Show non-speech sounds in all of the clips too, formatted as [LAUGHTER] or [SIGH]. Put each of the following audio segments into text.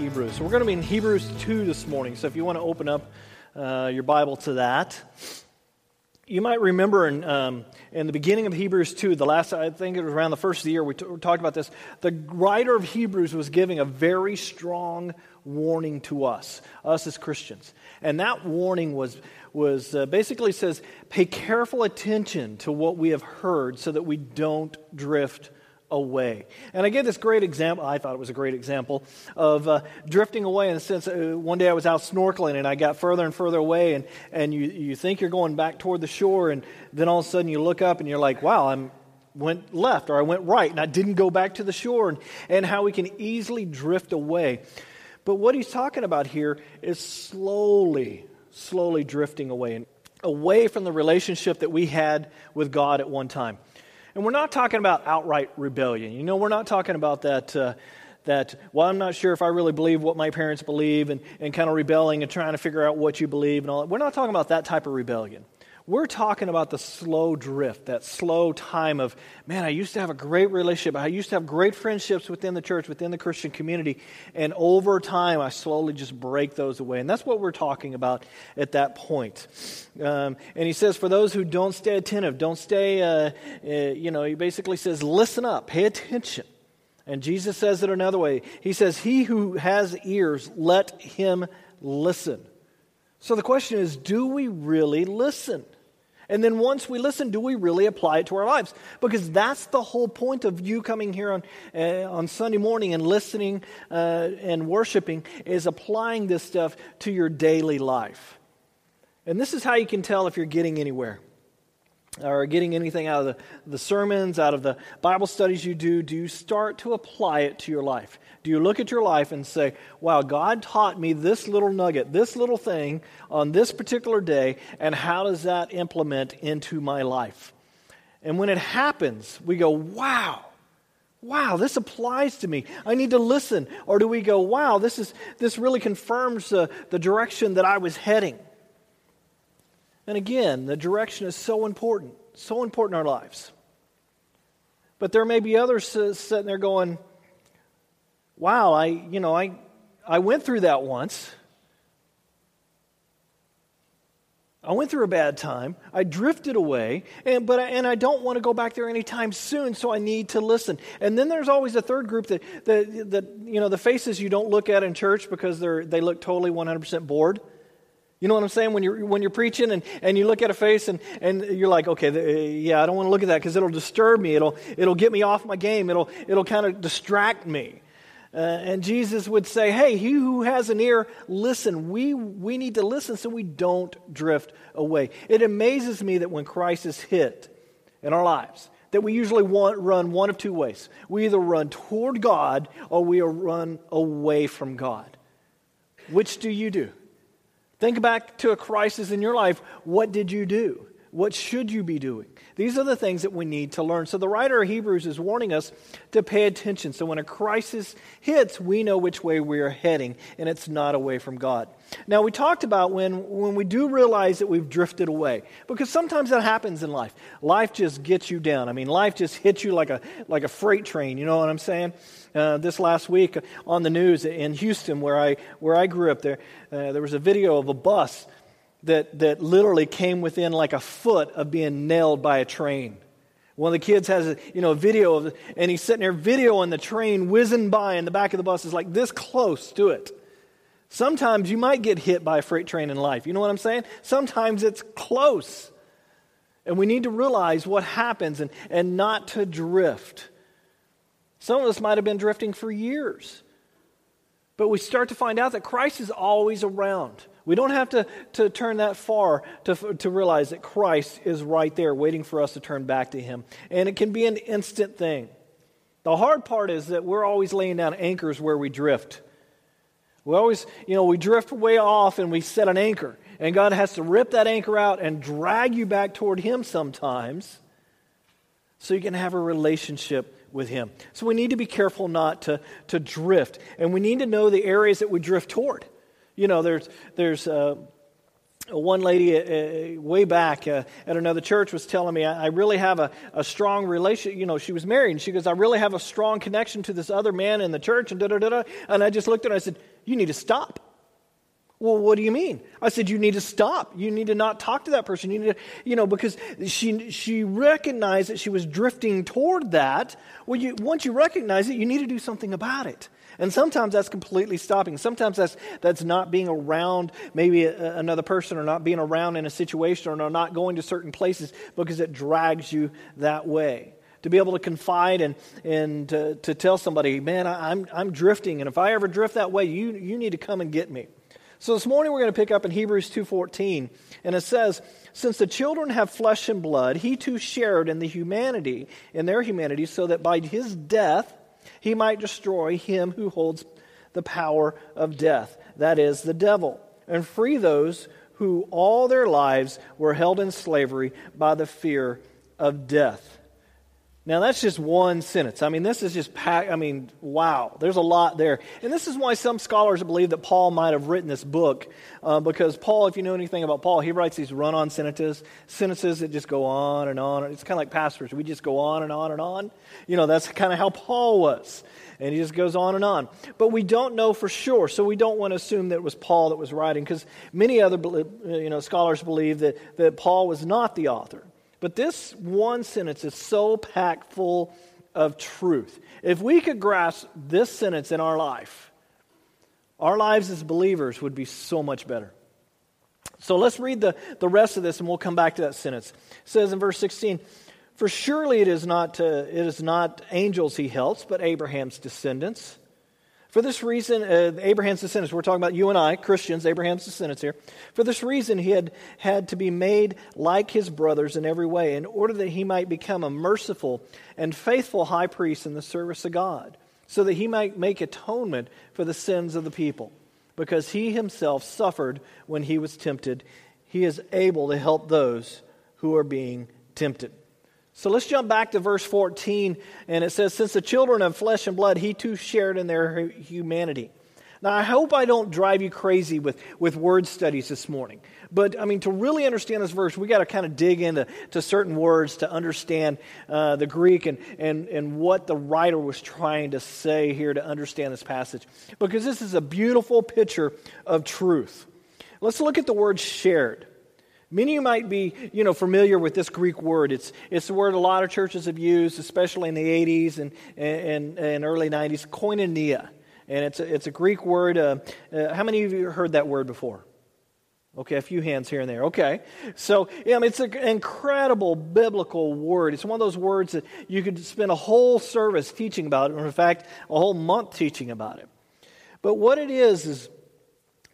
Hebrews. So we're going to be in Hebrews 2 this morning. So if you want to open up uh, your Bible to that, you might remember in, um, in the beginning of Hebrews 2, the last, I think it was around the first of the year, we, t- we talked about this. The writer of Hebrews was giving a very strong warning to us, us as Christians. And that warning was, was uh, basically says, pay careful attention to what we have heard so that we don't drift away. And I gave this great example, I thought it was a great example, of uh, drifting away in the sense uh, one day I was out snorkeling and I got further and further away, and, and you, you think you're going back toward the shore, and then all of a sudden you look up and you're like, wow, I'm went left or I went right and I didn't go back to the shore and, and how we can easily drift away. But what he's talking about here is slowly, slowly drifting away, and away from the relationship that we had with God at one time. And we're not talking about outright rebellion. You know, we're not talking about that. Uh, that, well, I'm not sure if I really believe what my parents believe and, and kind of rebelling and trying to figure out what you believe and all that. We're not talking about that type of rebellion. We're talking about the slow drift, that slow time of, man, I used to have a great relationship. I used to have great friendships within the church, within the Christian community. And over time, I slowly just break those away. And that's what we're talking about at that point. Um, and he says, for those who don't stay attentive, don't stay, uh, uh, you know, he basically says, listen up, pay attention. And Jesus says it another way. He says, He who has ears, let him listen. So the question is do we really listen? And then once we listen, do we really apply it to our lives? Because that's the whole point of you coming here on, uh, on Sunday morning and listening uh, and worshiping is applying this stuff to your daily life. And this is how you can tell if you're getting anywhere or getting anything out of the, the sermons, out of the Bible studies you do. Do you start to apply it to your life? Do you look at your life and say, wow, God taught me this little nugget, this little thing on this particular day, and how does that implement into my life? And when it happens, we go, wow, wow, this applies to me. I need to listen. Or do we go, wow, this, is, this really confirms the, the direction that I was heading? And again, the direction is so important, so important in our lives. But there may be others sitting there going, wow, I, you know, I, I went through that once. I went through a bad time. I drifted away, and, but I, and I don't want to go back there anytime soon, so I need to listen. And then there's always a third group that, that, that you know, the faces you don't look at in church because they're, they look totally 100% bored. You know what I'm saying? When you're, when you're preaching and, and you look at a face and, and you're like, okay, the, yeah, I don't want to look at that because it'll disturb me. It'll, it'll get me off my game. It'll, it'll kind of distract me. Uh, and Jesus would say, Hey, he who has an ear, listen. We, we need to listen so we don't drift away. It amazes me that when crisis hit in our lives, that we usually want, run one of two ways. We either run toward God or we run away from God. Which do you do? Think back to a crisis in your life. What did you do? What should you be doing? These are the things that we need to learn. So the writer of Hebrews is warning us to pay attention. So when a crisis hits, we know which way we are heading, and it's not away from God. Now, we talked about when, when we do realize that we've drifted away, because sometimes that happens in life. Life just gets you down. I mean, life just hits you like a, like a freight train, you know what I'm saying? Uh, this last week on the news in Houston, where I, where I grew up, there, uh, there was a video of a bus that, that literally came within like a foot of being nailed by a train. One of the kids has a you know a video of and he's sitting there videoing the train whizzing by and the back of the bus is like this close to it. Sometimes you might get hit by a freight train in life. You know what I'm saying? Sometimes it's close. And we need to realize what happens and, and not to drift. Some of us might have been drifting for years. But we start to find out that Christ is always around. We don't have to, to turn that far to, to realize that Christ is right there waiting for us to turn back to Him. And it can be an instant thing. The hard part is that we're always laying down anchors where we drift. We always, you know, we drift way off and we set an anchor. And God has to rip that anchor out and drag you back toward Him sometimes so you can have a relationship with Him. So we need to be careful not to, to drift. And we need to know the areas that we drift toward. You know, there's, there's uh, one lady uh, uh, way back uh, at another church was telling me, I, I really have a, a strong relation. You know, she was married, and she goes, I really have a strong connection to this other man in the church, and da da da da. And I just looked at her and I said, You need to stop. Well, what do you mean? I said, you need to stop. You need to not talk to that person. You need to, you know, because she, she recognized that she was drifting toward that. Well, you, once you recognize it, you need to do something about it. And sometimes that's completely stopping. Sometimes that's, that's not being around maybe a, another person or not being around in a situation or not going to certain places because it drags you that way to be able to confide and, and to, to tell somebody, man, I, I'm, I'm drifting, and if I ever drift that way, you, you need to come and get me. So this morning we're going to pick up in Hebrews 2:14 and it says since the children have flesh and blood he too shared in the humanity in their humanity so that by his death he might destroy him who holds the power of death that is the devil and free those who all their lives were held in slavery by the fear of death. Now, that's just one sentence. I mean, this is just packed. I mean, wow, there's a lot there. And this is why some scholars believe that Paul might have written this book, uh, because Paul, if you know anything about Paul, he writes these run on sentences, sentences that just go on and on. It's kind of like pastors. We just go on and on and on. You know, that's kind of how Paul was. And he just goes on and on. But we don't know for sure, so we don't want to assume that it was Paul that was writing, because many other you know, scholars believe that, that Paul was not the author. But this one sentence is so packed full of truth. If we could grasp this sentence in our life, our lives as believers would be so much better. So let's read the, the rest of this and we'll come back to that sentence. It says in verse 16, For surely it is not, uh, it is not angels he helps, but Abraham's descendants. For this reason, uh, Abraham's descendants, we're talking about you and I, Christians, Abraham's descendants here. For this reason, he had had to be made like his brothers in every way, in order that he might become a merciful and faithful high priest in the service of God, so that he might make atonement for the sins of the people. Because he himself suffered when he was tempted, he is able to help those who are being tempted. So let's jump back to verse 14, and it says, Since the children of flesh and blood, he too shared in their humanity. Now, I hope I don't drive you crazy with, with word studies this morning. But, I mean, to really understand this verse, we got to kind of dig into to certain words to understand uh, the Greek and, and, and what the writer was trying to say here to understand this passage. Because this is a beautiful picture of truth. Let's look at the word shared. Many of you might be, you know, familiar with this Greek word. It's, it's the word a lot of churches have used, especially in the 80s and, and, and early 90s, koinonia. And it's a, it's a Greek word. Uh, uh, how many of you heard that word before? Okay, a few hands here and there. Okay. So, yeah, I mean, it's an incredible biblical word. It's one of those words that you could spend a whole service teaching about or in fact, a whole month teaching about it. But what it is, is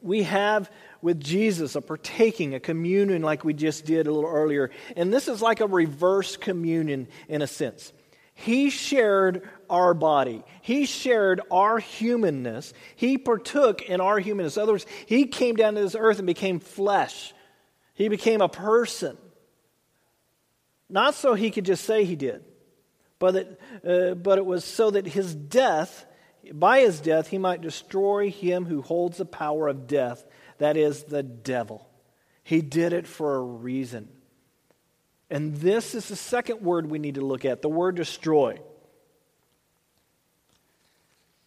we have with Jesus, a partaking, a communion like we just did a little earlier. And this is like a reverse communion in a sense. He shared our body. He shared our humanness. He partook in our humanness. In other words, He came down to this earth and became flesh. He became a person. Not so He could just say He did, but, that, uh, but it was so that His death, by His death, He might destroy Him who holds the power of death that is the devil. He did it for a reason. And this is the second word we need to look at the word destroy.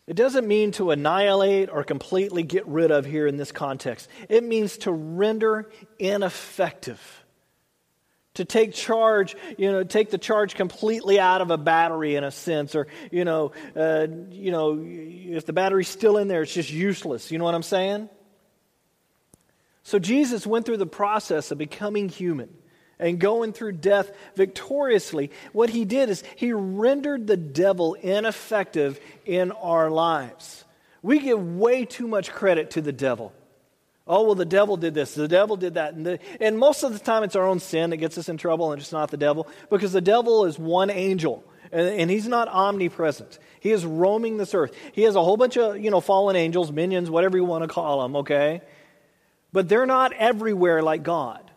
It doesn't mean to annihilate or completely get rid of here in this context. It means to render ineffective. To take charge, you know, take the charge completely out of a battery in a sense, or, you know, uh, you know, if the battery's still in there, it's just useless. You know what I'm saying? So Jesus went through the process of becoming human and going through death victoriously. What he did is he rendered the devil ineffective in our lives. We give way too much credit to the devil. Oh, well, the devil did this, the devil did that. And, the, and most of the time, it's our own sin that gets us in trouble, and it's not the devil, because the devil is one angel. And, and he's not omnipresent. He is roaming this earth. He has a whole bunch of, you know, fallen angels, minions, whatever you want to call them, okay? But they're not everywhere like God.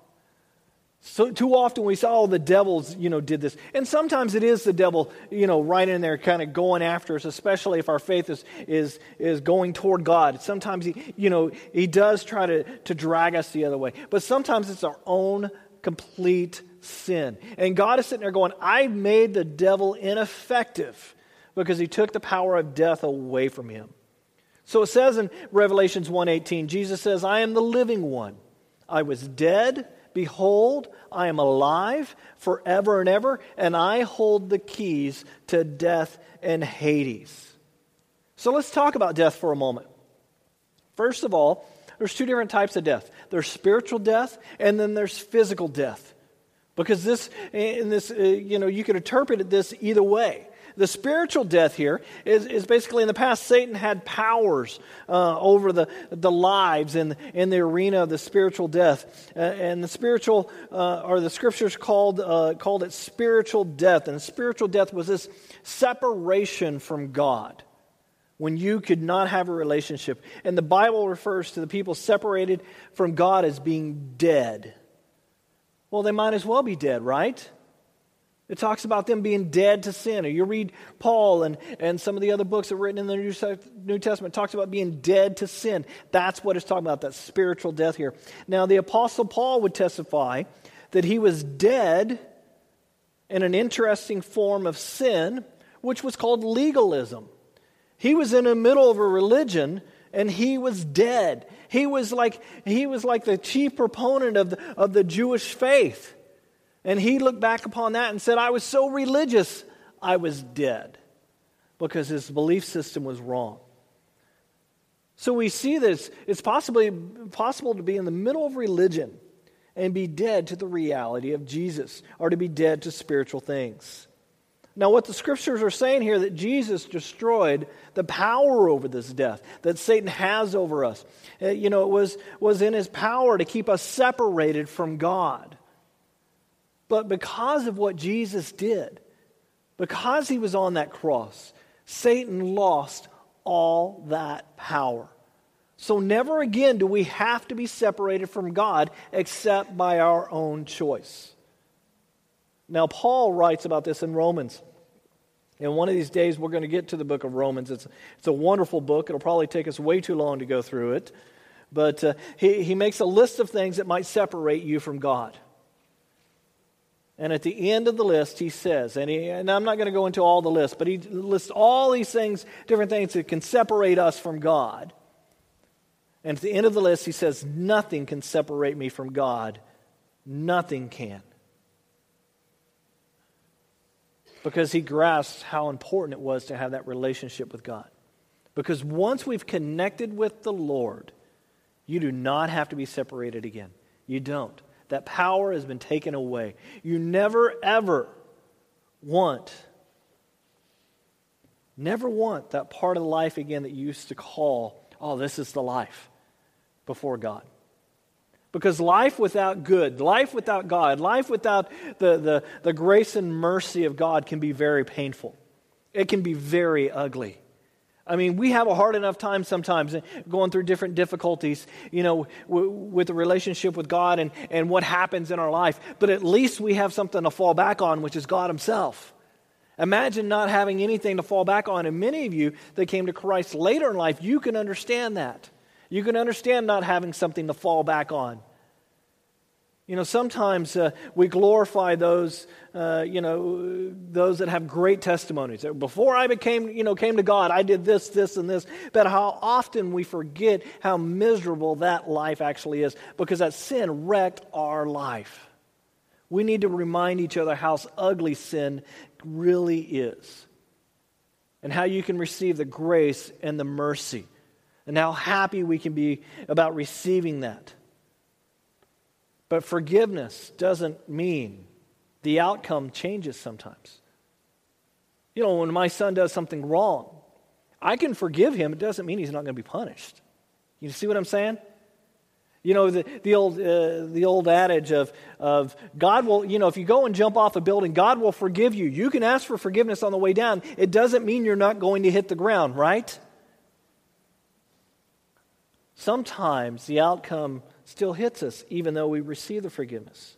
So too often we say, oh, the devils, you know, did this. And sometimes it is the devil, you know, right in there kind of going after us, especially if our faith is, is, is going toward God. Sometimes he, you know, he does try to, to drag us the other way. But sometimes it's our own complete sin. And God is sitting there going, I made the devil ineffective because he took the power of death away from him. So it says in Revelations 1:18, Jesus says, "I am the living one. I was dead, behold, I am alive forever and ever, and I hold the keys to death and Hades." So let's talk about death for a moment. First of all, there's two different types of death. There's spiritual death and then there's physical death. Because this in this uh, you know, you could interpret it this either way. The spiritual death here is, is basically in the past, Satan had powers uh, over the, the lives in, in the arena of the spiritual death. Uh, and the spiritual, uh, or the scriptures called, uh, called it spiritual death. And spiritual death was this separation from God when you could not have a relationship. And the Bible refers to the people separated from God as being dead. Well, they might as well be dead, right? It talks about them being dead to sin. Or you read Paul and, and some of the other books that are written in the New, New Testament, talks about being dead to sin. That's what it's talking about, that spiritual death here. Now, the Apostle Paul would testify that he was dead in an interesting form of sin, which was called legalism. He was in the middle of a religion and he was dead. He was like, he was like the chief proponent of the, of the Jewish faith. And he looked back upon that and said, I was so religious, I was dead because his belief system was wrong. So we see this. It's possibly possible to be in the middle of religion and be dead to the reality of Jesus or to be dead to spiritual things. Now, what the scriptures are saying here that Jesus destroyed the power over this death that Satan has over us. Uh, you know, it was, was in his power to keep us separated from God. But because of what Jesus did, because he was on that cross, Satan lost all that power. So, never again do we have to be separated from God except by our own choice. Now, Paul writes about this in Romans. And one of these days, we're going to get to the book of Romans. It's, it's a wonderful book. It'll probably take us way too long to go through it. But uh, he, he makes a list of things that might separate you from God. And at the end of the list, he says, and, he, and I'm not going to go into all the list, but he lists all these things, different things that can separate us from God. And at the end of the list, he says, Nothing can separate me from God. Nothing can. Because he grasps how important it was to have that relationship with God. Because once we've connected with the Lord, you do not have to be separated again. You don't. That power has been taken away. You never, ever want, never want that part of life again that you used to call, oh, this is the life before God. Because life without good, life without God, life without the, the, the grace and mercy of God can be very painful. It can be very ugly. I mean, we have a hard enough time sometimes going through different difficulties, you know, w- with the relationship with God and, and what happens in our life. But at least we have something to fall back on, which is God Himself. Imagine not having anything to fall back on. And many of you that came to Christ later in life, you can understand that. You can understand not having something to fall back on. You know, sometimes uh, we glorify those, uh, you know, those that have great testimonies. Before I became, you know, came to God, I did this, this, and this. But how often we forget how miserable that life actually is because that sin wrecked our life. We need to remind each other how ugly sin really is and how you can receive the grace and the mercy and how happy we can be about receiving that. But forgiveness doesn't mean the outcome changes sometimes. You know, when my son does something wrong, I can forgive him. It doesn't mean he's not going to be punished. You see what I'm saying? You know, the, the, old, uh, the old adage of, of God will, you know, if you go and jump off a building, God will forgive you. You can ask for forgiveness on the way down. It doesn't mean you're not going to hit the ground, right? Sometimes the outcome still hits us, even though we receive the forgiveness.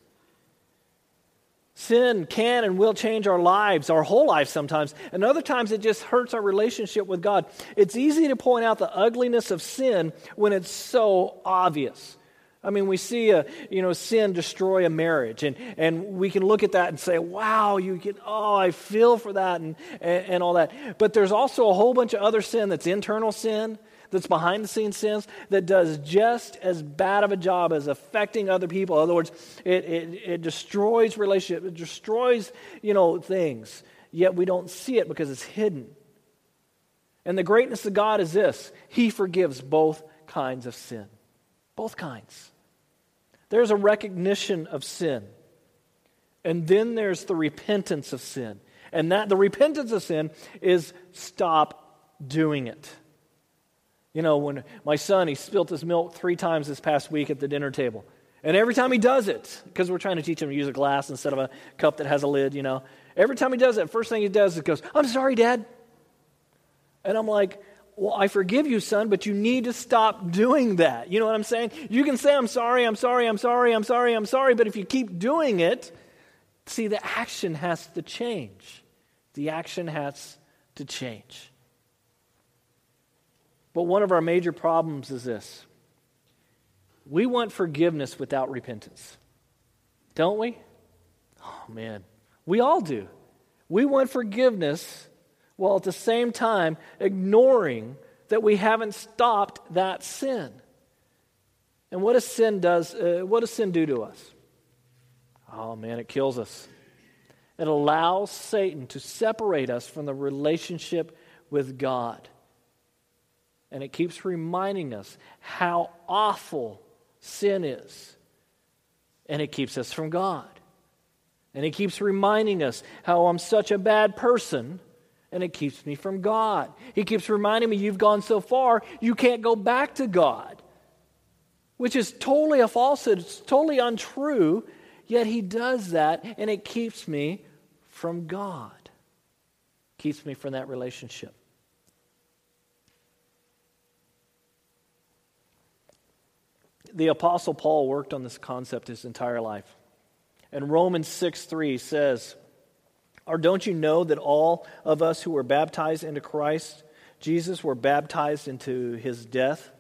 Sin can and will change our lives, our whole life sometimes. And other times it just hurts our relationship with God. It's easy to point out the ugliness of sin when it's so obvious. I mean, we see a, you know, sin destroy a marriage, and, and we can look at that and say, wow, you can, oh, I feel for that and, and, and all that. But there's also a whole bunch of other sin that's internal sin that's behind the scenes sins that does just as bad of a job as affecting other people. In other words, it, it, it destroys relationships, it destroys, you know, things. Yet we don't see it because it's hidden. And the greatness of God is this He forgives both kinds of sin. Both kinds. There's a recognition of sin. And then there's the repentance of sin. And that the repentance of sin is stop doing it. You know, when my son, he spilt his milk three times this past week at the dinner table. And every time he does it, because we're trying to teach him to use a glass instead of a cup that has a lid, you know, every time he does it, first thing he does is goes, I'm sorry, Dad. And I'm like, well, I forgive you, son, but you need to stop doing that. You know what I'm saying? You can say, I'm sorry, I'm sorry, I'm sorry, I'm sorry, I'm sorry, but if you keep doing it, see, the action has to change. The action has to change. But one of our major problems is this we want forgiveness without repentance. Don't we? Oh, man. We all do. We want forgiveness while at the same time ignoring that we haven't stopped that sin. And what does sin does? Uh, what does sin do to us? Oh man, it kills us. It allows Satan to separate us from the relationship with God. And it keeps reminding us how awful sin is. And it keeps us from God. And it keeps reminding us how I'm such a bad person and it keeps me from God. He keeps reminding me, You've gone so far, you can't go back to God, which is totally a falsehood. It's totally untrue. Yet He does that, and it keeps me from God, keeps me from that relationship. The Apostle Paul worked on this concept his entire life. And Romans 6 3 says, or don't you know that all of us who were baptized into Christ Jesus were baptized into his death?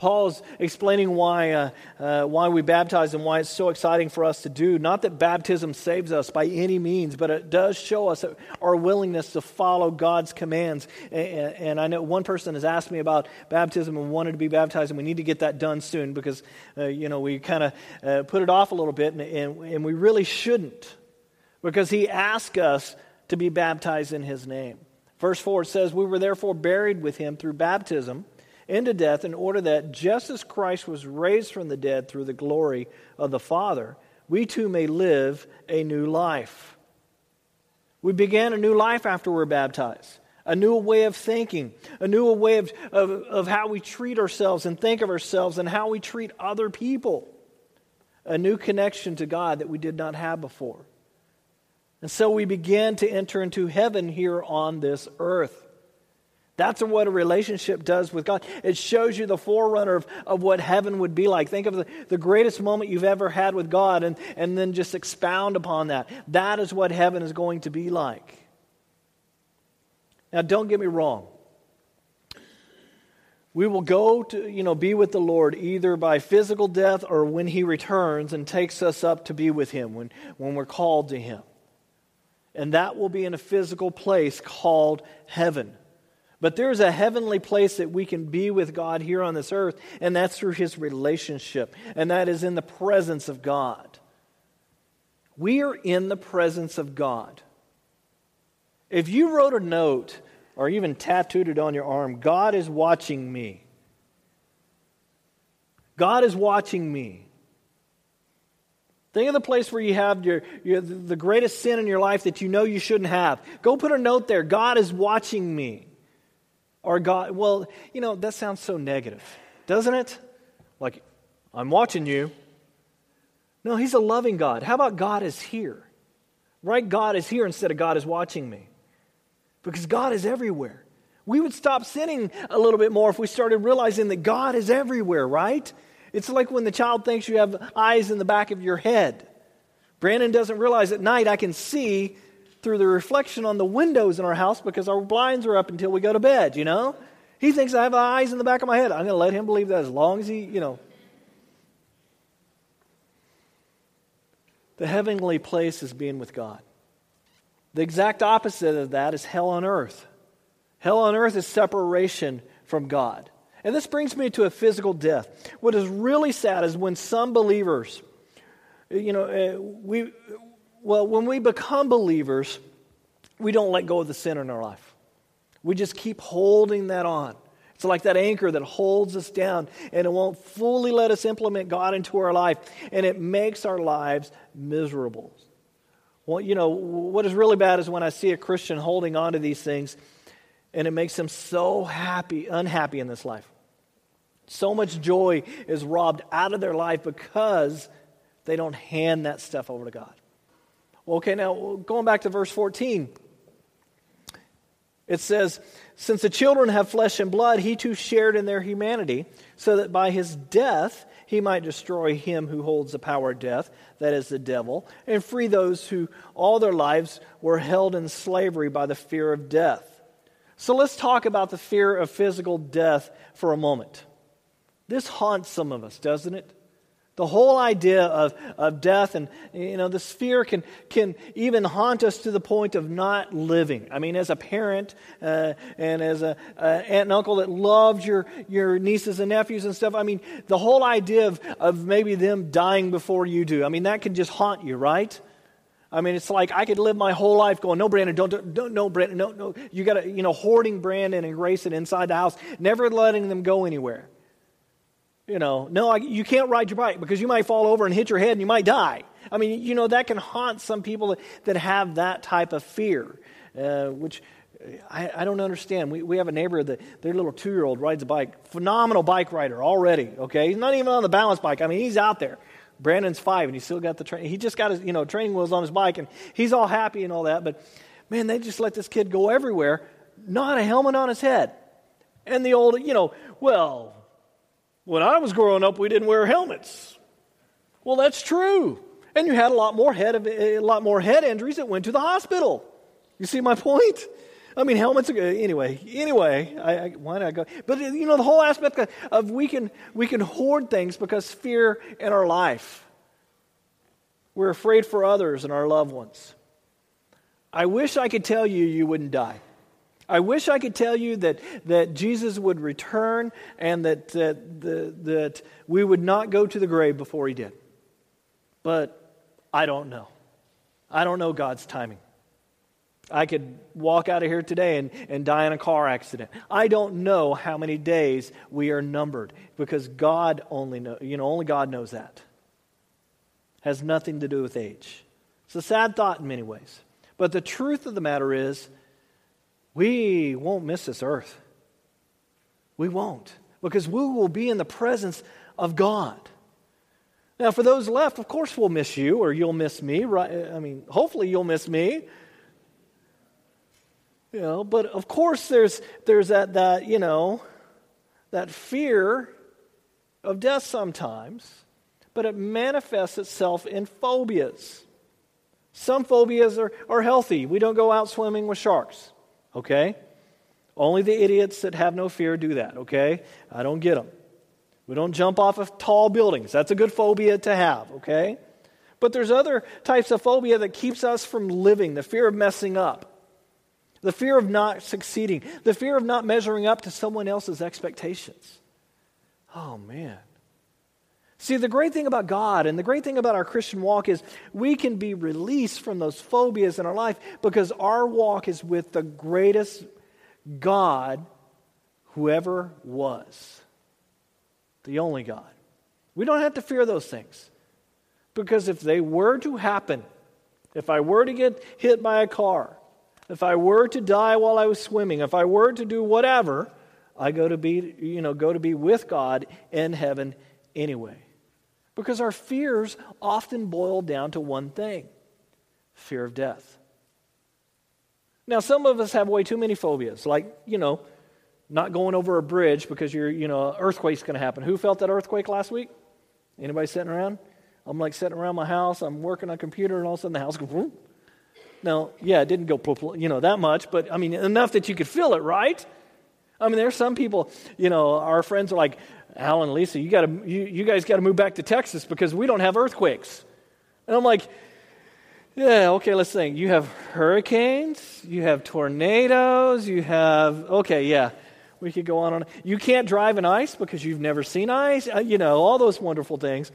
Paul's explaining why, uh, uh, why we baptize and why it's so exciting for us to do. Not that baptism saves us by any means, but it does show us our willingness to follow God's commands. And, and I know one person has asked me about baptism and wanted to be baptized, and we need to get that done soon because, uh, you know, we kind of uh, put it off a little bit, and, and, and we really shouldn't because he asked us to be baptized in his name. Verse 4 says, We were therefore buried with him through baptism into death, in order that just as Christ was raised from the dead through the glory of the Father, we too may live a new life. We began a new life after we're baptized. A new way of thinking, a new way of, of, of how we treat ourselves and think of ourselves and how we treat other people. A new connection to God that we did not have before. And so we begin to enter into heaven here on this earth. That's what a relationship does with God. It shows you the forerunner of, of what heaven would be like. Think of the, the greatest moment you've ever had with God and, and then just expound upon that. That is what heaven is going to be like. Now, don't get me wrong. We will go to, you know, be with the Lord either by physical death or when He returns and takes us up to be with Him, when, when we're called to Him and that will be in a physical place called heaven. But there's a heavenly place that we can be with God here on this earth, and that's through His relationship, and that is in the presence of God. We are in the presence of God. If you wrote a note or even tattooed it on your arm, God is watching me. God is watching me. Think of the place where you have your, your, the greatest sin in your life that you know you shouldn't have. Go put a note there. God is watching me. Or God, well, you know, that sounds so negative, doesn't it? Like, I'm watching you. No, He's a loving God. How about God is here? Right? God is here instead of God is watching me. Because God is everywhere. We would stop sinning a little bit more if we started realizing that God is everywhere, right? It's like when the child thinks you have eyes in the back of your head. Brandon doesn't realize at night I can see through the reflection on the windows in our house because our blinds are up until we go to bed, you know? He thinks I have eyes in the back of my head. I'm going to let him believe that as long as he, you know. The heavenly place is being with God. The exact opposite of that is hell on earth. Hell on earth is separation from God. And this brings me to a physical death. What is really sad is when some believers, you know, uh, we, well, when we become believers, we don't let go of the sin in our life. We just keep holding that on. It's like that anchor that holds us down and it won't fully let us implement God into our life, and it makes our lives miserable. Well, you know, what is really bad is when I see a Christian holding on to these things and it makes them so happy, unhappy in this life. So much joy is robbed out of their life because they don't hand that stuff over to God. Okay, now going back to verse 14. It says, Since the children have flesh and blood, he too shared in their humanity, so that by his death he might destroy him who holds the power of death, that is the devil, and free those who all their lives were held in slavery by the fear of death. So let's talk about the fear of physical death for a moment. This haunts some of us, doesn't it? The whole idea of, of death and, you know, this fear can, can even haunt us to the point of not living. I mean, as a parent uh, and as an aunt and uncle that loved your, your nieces and nephews and stuff, I mean, the whole idea of, of maybe them dying before you do, I mean, that can just haunt you, right? I mean, it's like I could live my whole life going, no, Brandon, don't, don't, no, Brandon, no, no. You got to, you know, hoarding Brandon and Grayson inside the house, never letting them go anywhere. You know, no, I, you can't ride your bike because you might fall over and hit your head and you might die. I mean, you know, that can haunt some people that, that have that type of fear, uh, which I, I, don't understand. We, we have a neighbor that their little two year old rides a bike, phenomenal bike rider already, okay? He's not even on the balance bike. I mean, he's out there. Brandon's five and he's still got the. He just got his, you know, training wheels on his bike and he's all happy and all that. But man, they just let this kid go everywhere, not a helmet on his head. And the old, you know, well, when I was growing up, we didn't wear helmets. Well, that's true. And you had a lot more head, of, a lot more head injuries that went to the hospital. You see my point? I mean, helmets. Anyway, anyway, I, I, why did I go? But you know, the whole aspect of we can we can hoard things because fear in our life. We're afraid for others and our loved ones. I wish I could tell you you wouldn't die. I wish I could tell you that, that Jesus would return and that, that, the, that we would not go to the grave before he did. But I don't know. I don't know God's timing. I could walk out of here today and, and die in a car accident. I don't know how many days we are numbered because God only know, you know, only God knows that. Has nothing to do with age. It's a sad thought in many ways. But the truth of the matter is we won't miss this earth. We won't, because we will be in the presence of God. Now, for those left, of course we'll miss you, or you'll miss me, right? I mean, hopefully you'll miss me. You know, but of course there's there's that that, you know, that fear of death sometimes, but it manifests itself in phobias. Some phobias are, are healthy. We don't go out swimming with sharks okay? Only the idiots that have no fear do that, okay? I don't get them. We don't jump off of tall buildings. That's a good phobia to have, okay? But there's other types of phobia that keeps us from living the fear of messing up, the fear of not succeeding, the fear of not measuring up to someone else's expectations. Oh, man. See, the great thing about God and the great thing about our Christian walk is we can be released from those phobias in our life because our walk is with the greatest God who ever was, the only God. We don't have to fear those things because if they were to happen, if I were to get hit by a car, if I were to die while I was swimming, if I were to do whatever, I go to be, you know, go to be with God in heaven anyway. Because our fears often boil down to one thing fear of death. Now, some of us have way too many phobias, like, you know, not going over a bridge because you're, you know, earthquake's going to happen. Who felt that earthquake last week? Anybody sitting around? I'm like sitting around my house, I'm working on a computer, and all of a sudden the house goes, Whoop. now, yeah, it didn't go, you know, that much, but I mean, enough that you could feel it, right? I mean, there's some people, you know, our friends are like, Alan Lisa, you, gotta, you, you guys got to move back to Texas because we don't have earthquakes. And I'm like, yeah, okay, let's think. You have hurricanes, you have tornadoes, you have, okay, yeah. We could go on and on. You can't drive in ice because you've never seen ice. Uh, you know, all those wonderful things.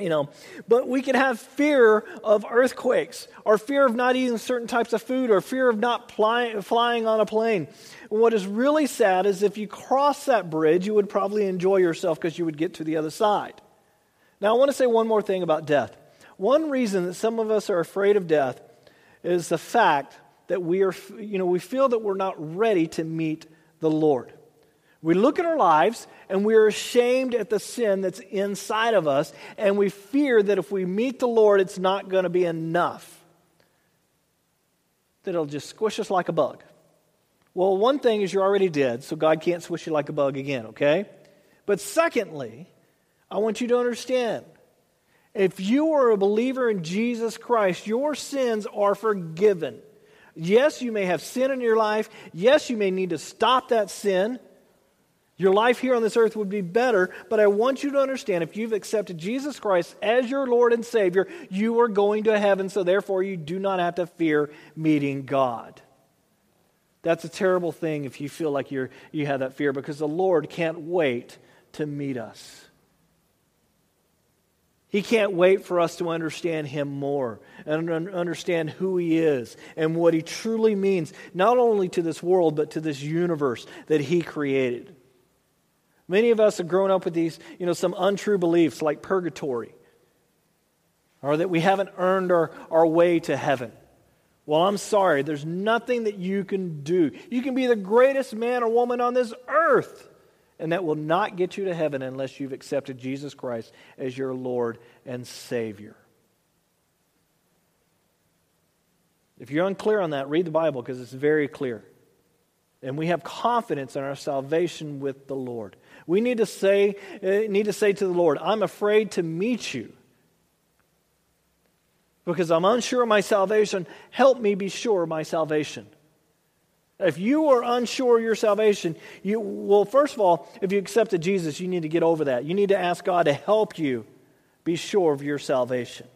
You know, but we can have fear of earthquakes, or fear of not eating certain types of food, or fear of not fly, flying on a plane. And what is really sad is if you cross that bridge, you would probably enjoy yourself because you would get to the other side. Now, I want to say one more thing about death. One reason that some of us are afraid of death is the fact that we are, you know, we feel that we're not ready to meet the Lord. We look at our lives and we're ashamed at the sin that's inside of us, and we fear that if we meet the Lord, it's not going to be enough. That it'll just squish us like a bug. Well, one thing is you're already dead, so God can't squish you like a bug again, okay? But secondly, I want you to understand if you are a believer in Jesus Christ, your sins are forgiven. Yes, you may have sin in your life. Yes, you may need to stop that sin. Your life here on this earth would be better, but I want you to understand if you've accepted Jesus Christ as your Lord and Savior, you are going to heaven, so therefore you do not have to fear meeting God. That's a terrible thing if you feel like you're, you have that fear because the Lord can't wait to meet us. He can't wait for us to understand Him more and understand who He is and what He truly means, not only to this world, but to this universe that He created. Many of us have grown up with these, you know, some untrue beliefs like purgatory, or that we haven't earned our, our way to heaven. Well, I'm sorry, there's nothing that you can do. You can be the greatest man or woman on this earth and that will not get you to heaven unless you've accepted Jesus Christ as your Lord and Savior. If you're unclear on that, read the Bible because it's very clear. And we have confidence in our salvation with the Lord. We need to say, uh, need to say to the Lord, I'm afraid to meet you because I'm unsure of my salvation. Help me be sure of my salvation. If you are unsure of your salvation, you, well, first of all, if you accepted Jesus, you need to get over that. You need to ask God to help you be sure of your salvation.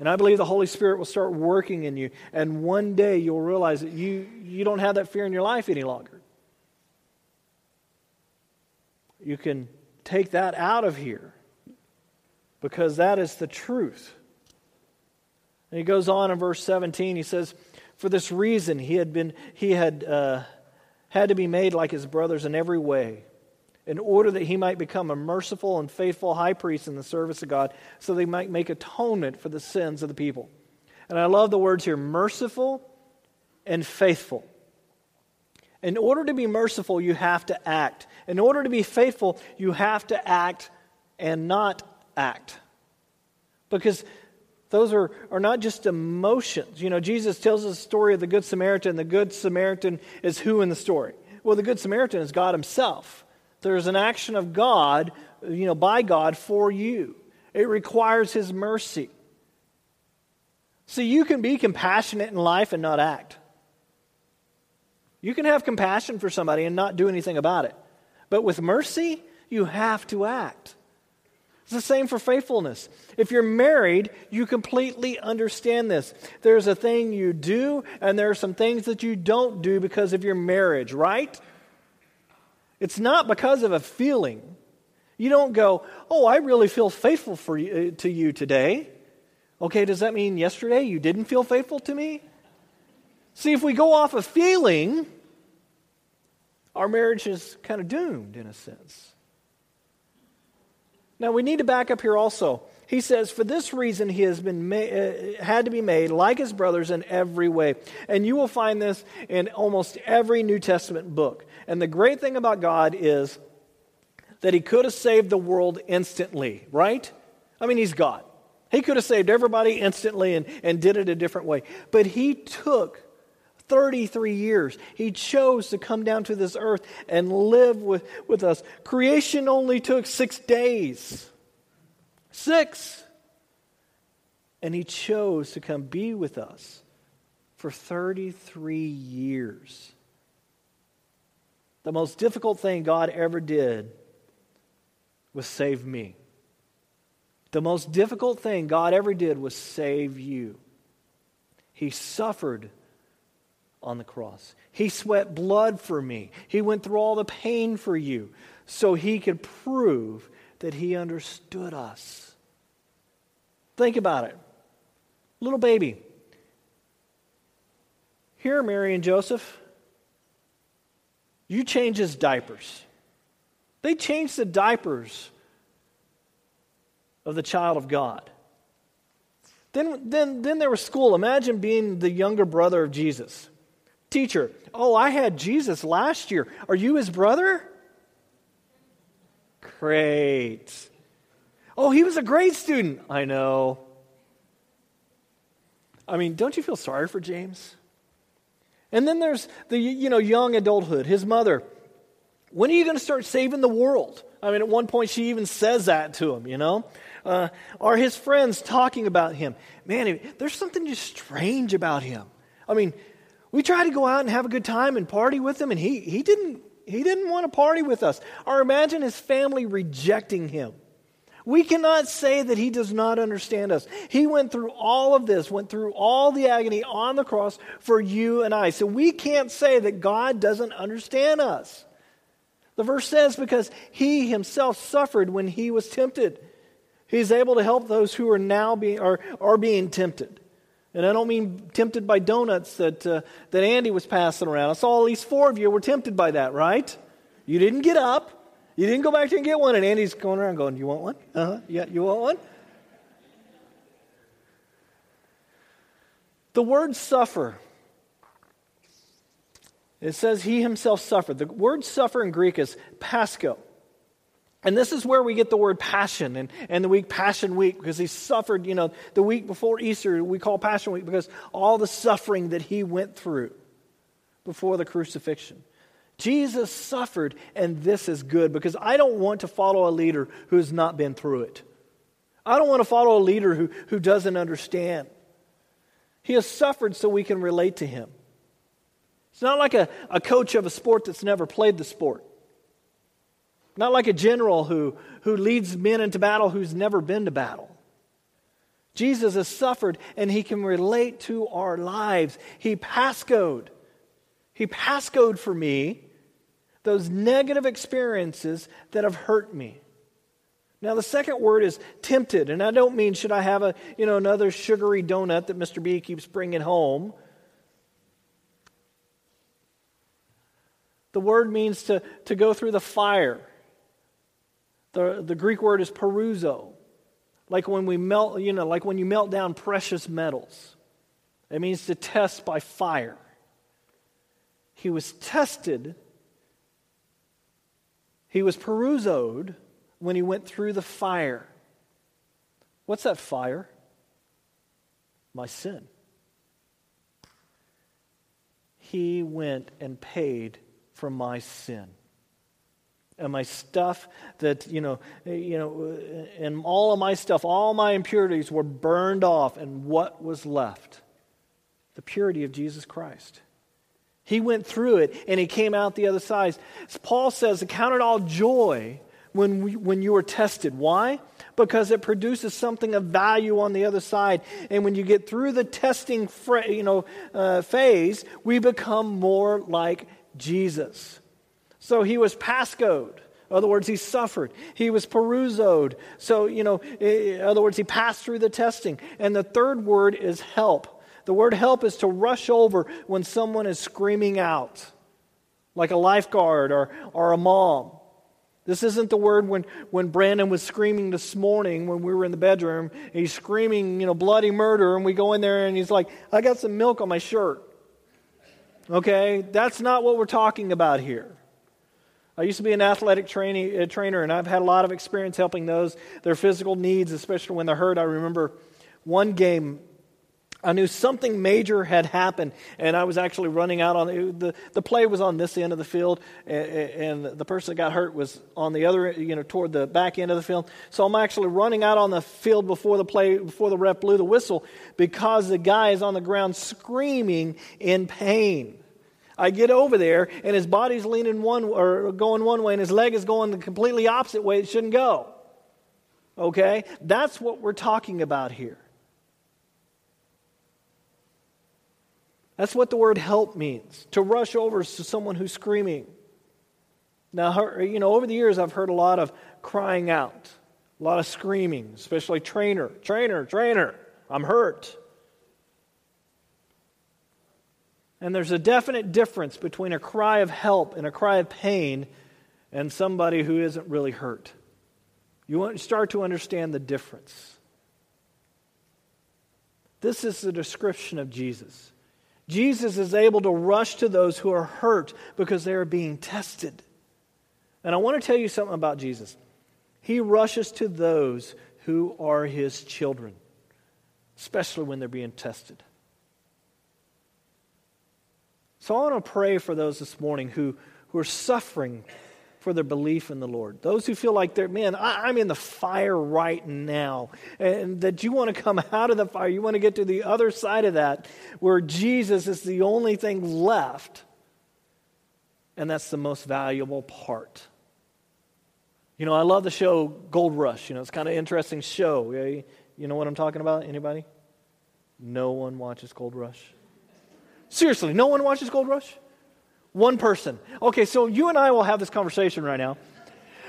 And I believe the Holy Spirit will start working in you. And one day you'll realize that you, you don't have that fear in your life any longer. You can take that out of here because that is the truth. And he goes on in verse 17, he says, for this reason, he had, been, he had uh, had to be made like his brothers in every way, in order that he might become a merciful and faithful high priest in the service of God, so they might make atonement for the sins of the people. And I love the words here merciful and faithful. In order to be merciful, you have to act. In order to be faithful, you have to act and not act. Because those are, are not just emotions. You know, Jesus tells us the story of the Good Samaritan. The Good Samaritan is who in the story? Well, the Good Samaritan is God Himself. There's an action of God, you know, by God for you. It requires His mercy. So you can be compassionate in life and not act. You can have compassion for somebody and not do anything about it. But with mercy, you have to act. It's the same for faithfulness. If you're married, you completely understand this. There's a thing you do, and there are some things that you don't do because of your marriage, right? It's not because of a feeling. You don't go, Oh, I really feel faithful for you, uh, to you today. Okay, does that mean yesterday you didn't feel faithful to me? See, if we go off a feeling, our marriage is kind of doomed in a sense. Now we need to back up here also. He says, For this reason he has been ma- uh, had to be made like his brothers in every way. And you will find this in almost every New Testament book. And the great thing about God is that he could have saved the world instantly, right? I mean, he's God. He could have saved everybody instantly and, and did it a different way. But he took 33 years. He chose to come down to this earth and live with, with us. Creation only took six days. Six. And he chose to come be with us for 33 years. The most difficult thing God ever did was save me. The most difficult thing God ever did was save you. He suffered on the cross. He sweat blood for me. He went through all the pain for you so he could prove that he understood us. Think about it. Little baby. Here, Mary and Joseph, you change his diapers. They changed the diapers of the child of God. Then, then, then there was school. Imagine being the younger brother of Jesus. Teacher, oh, I had Jesus last year. Are you his brother? Great. Oh, he was a great student. I know. I mean, don't you feel sorry for James? And then there's the you know young adulthood. His mother. When are you going to start saving the world? I mean, at one point she even says that to him. You know, uh, are his friends talking about him? Man, there's something just strange about him. I mean, we tried to go out and have a good time and party with him, and he, he, didn't, he didn't want to party with us. Or imagine his family rejecting him. We cannot say that he does not understand us. He went through all of this, went through all the agony on the cross for you and I. So we can't say that God doesn't understand us. The verse says, because he himself suffered when he was tempted. He's able to help those who are now being, are, are being tempted. And I don't mean tempted by donuts that, uh, that Andy was passing around. I saw at least four of you were tempted by that, right? You didn't get up. You didn't go back there and get one. And Andy's going around going, You want one? Uh huh. Yeah, you want one? The word suffer, it says he himself suffered. The word suffer in Greek is pascho. And this is where we get the word passion and, and the week Passion Week because he suffered, you know, the week before Easter, we call Passion Week because all the suffering that he went through before the crucifixion. Jesus suffered, and this is good because I don't want to follow a leader who has not been through it. I don't want to follow a leader who, who doesn't understand. He has suffered so we can relate to him. It's not like a, a coach of a sport that's never played the sport. Not like a general who, who leads men into battle who's never been to battle. Jesus has suffered and he can relate to our lives. He pascoed. He pascoed for me those negative experiences that have hurt me. Now the second word is tempted, and I don't mean should I have a, you know, another sugary donut that Mr. B keeps bringing home. The word means to, to go through the fire. The, the Greek word is peruzo, like when we melt, you know, like when you melt down precious metals. It means to test by fire. He was tested, he was peruzoed when he went through the fire. What's that fire? My sin. He went and paid for my sin and my stuff that you know you know and all of my stuff all my impurities were burned off. And what was left? The purity of jesus christ. He went through it and he came out the other side. Paul says count it all joy when, we, when you are tested. Why? Because it produces something of value on the other side. And when you get through the testing you know, uh, phase we become more like jesus so he was pascoed. In other words, he suffered. He was peruzoed. So, you know, in other words, he passed through the testing. And the third word is help. The word help is to rush over when someone is screaming out, like a lifeguard or, or a mom. This isn't the word when, when Brandon was screaming this morning when we were in the bedroom. He's screaming, you know, bloody murder, and we go in there and he's like, I got some milk on my shirt. Okay? That's not what we're talking about here. I used to be an athletic training, uh, trainer, and I've had a lot of experience helping those, their physical needs, especially when they're hurt. I remember one game, I knew something major had happened, and I was actually running out on the, the, the play was on this end of the field, and, and the person that got hurt was on the other, you know, toward the back end of the field. So I'm actually running out on the field before the play, before the ref blew the whistle, because the guy is on the ground screaming in pain. I get over there, and his body's leaning one or going one way, and his leg is going the completely opposite way it shouldn't go. Okay? That's what we're talking about here. That's what the word help means to rush over to someone who's screaming. Now, you know, over the years, I've heard a lot of crying out, a lot of screaming, especially trainer, trainer, trainer, I'm hurt. And there's a definite difference between a cry of help and a cry of pain and somebody who isn't really hurt. You start to understand the difference. This is the description of Jesus. Jesus is able to rush to those who are hurt because they are being tested. And I want to tell you something about Jesus. He rushes to those who are his children, especially when they're being tested. So I want to pray for those this morning who, who are suffering for their belief in the Lord. Those who feel like they're, man, I, am in the fire right now. And that you want to come [LAUGHS] out of the fire. You want to get to the other side of that where Jesus is the only thing left. And that's the most valuable part. You know, I love the show Gold Rush. You know, it's kind of interesting show. Eh, you know what I'm talking about? Anybody? No one watches Gold Rush. Seriously, no one watches Gold Rush? One person. Okay, so you and I will have this conversation right now.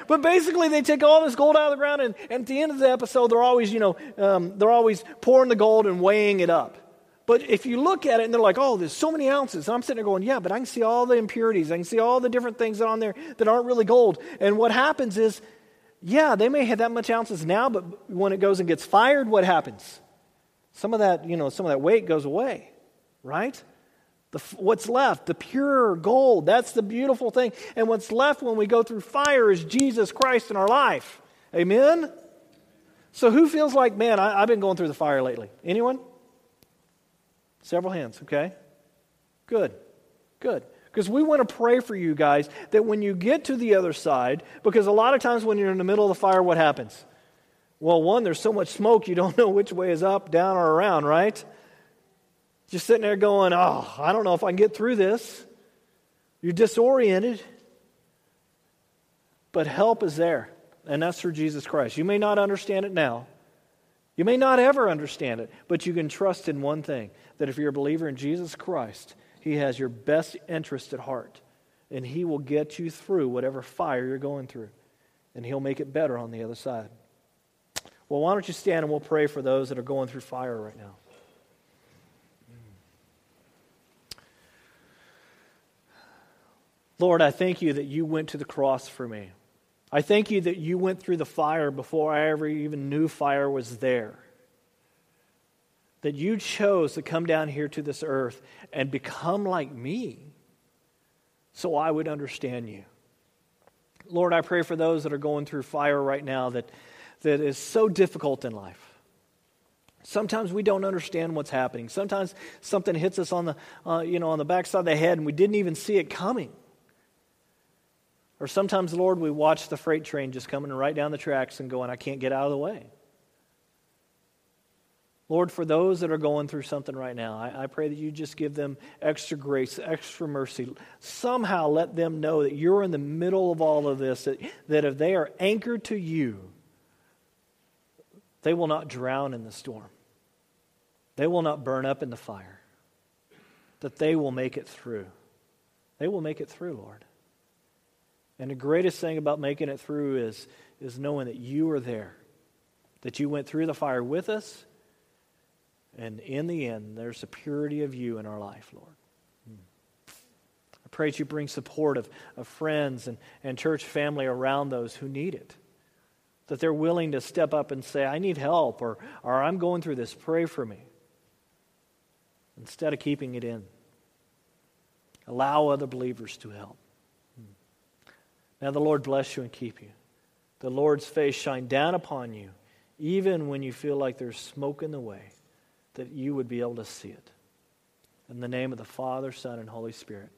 But basically, they take all this gold out of the ground, and, and at the end of the episode, they're always, you know, um, they're always pouring the gold and weighing it up. But if you look at it and they're like, oh, there's so many ounces. And I'm sitting there going, yeah, but I can see all the impurities. I can see all the different things on there that aren't really gold. And what happens is, yeah, they may have that much ounces now, but when it goes and gets fired, what happens? Some of that, you know, some of that weight goes away, right? The, what's left, the pure gold, that's the beautiful thing. And what's left when we go through fire is Jesus Christ in our life. Amen? So who feels like, man, I, I've been going through the fire lately? Anyone? Several hands, okay? Good, good. Because we want to pray for you guys that when you get to the other side, because a lot of times when you're in the middle of the fire, what happens? Well, one, there's so much smoke you don't [LAUGHS] know which way is up, down, or around, right? Just sitting there going, oh, I don't know if I can get through this. You're disoriented. But help is there, and that's through Jesus Christ. You may not understand it now. You may not ever understand it, but you can trust in one thing that if you're a believer in Jesus Christ, He has your best interest at heart, and He will get you through whatever fire you're going through, and He'll make it better on the other side. Well, why don't you stand and we'll pray for those that are going through fire right now. Lord, I thank you that you went to the cross for me. I thank you that you went through the fire before I ever even knew fire was there. That you chose to come down here to this earth and become like me so I would understand you. Lord, I pray for those that are going through fire right now that, that is so difficult in life. Sometimes we don't understand what's happening. Sometimes something hits us on the, uh, you know, on the backside of the head and we didn't even see it coming. Or sometimes, Lord, we watch the freight train just coming right down the tracks and going, I can't get out of the way. Lord, for those that are going through something right now, I, I, pray that you just give them extra grace, extra mercy. Somehow let them know that you're in the middle of all of this, that, that if they are anchored to you, they will not drown in the storm. They will not burn up in the fire. That they will make it through. They will make it through, Lord. And the greatest thing about making it through is, is knowing that you are there, that you went through the fire with us, and in the end, there's the purity of you in our life, Lord. I pray that you bring support of, of friends and, and church family around those who need it. That they're willing to step up and say, I need help, or, or I'm going through this, pray for me. Instead of keeping it in, allow other believers to help. Now the Lord bless you and keep you. The Lord's face shine down upon you, even when you feel like there's smoke in the way, that you would be able to see it. In the name of the Father, Son, and Holy Spirit.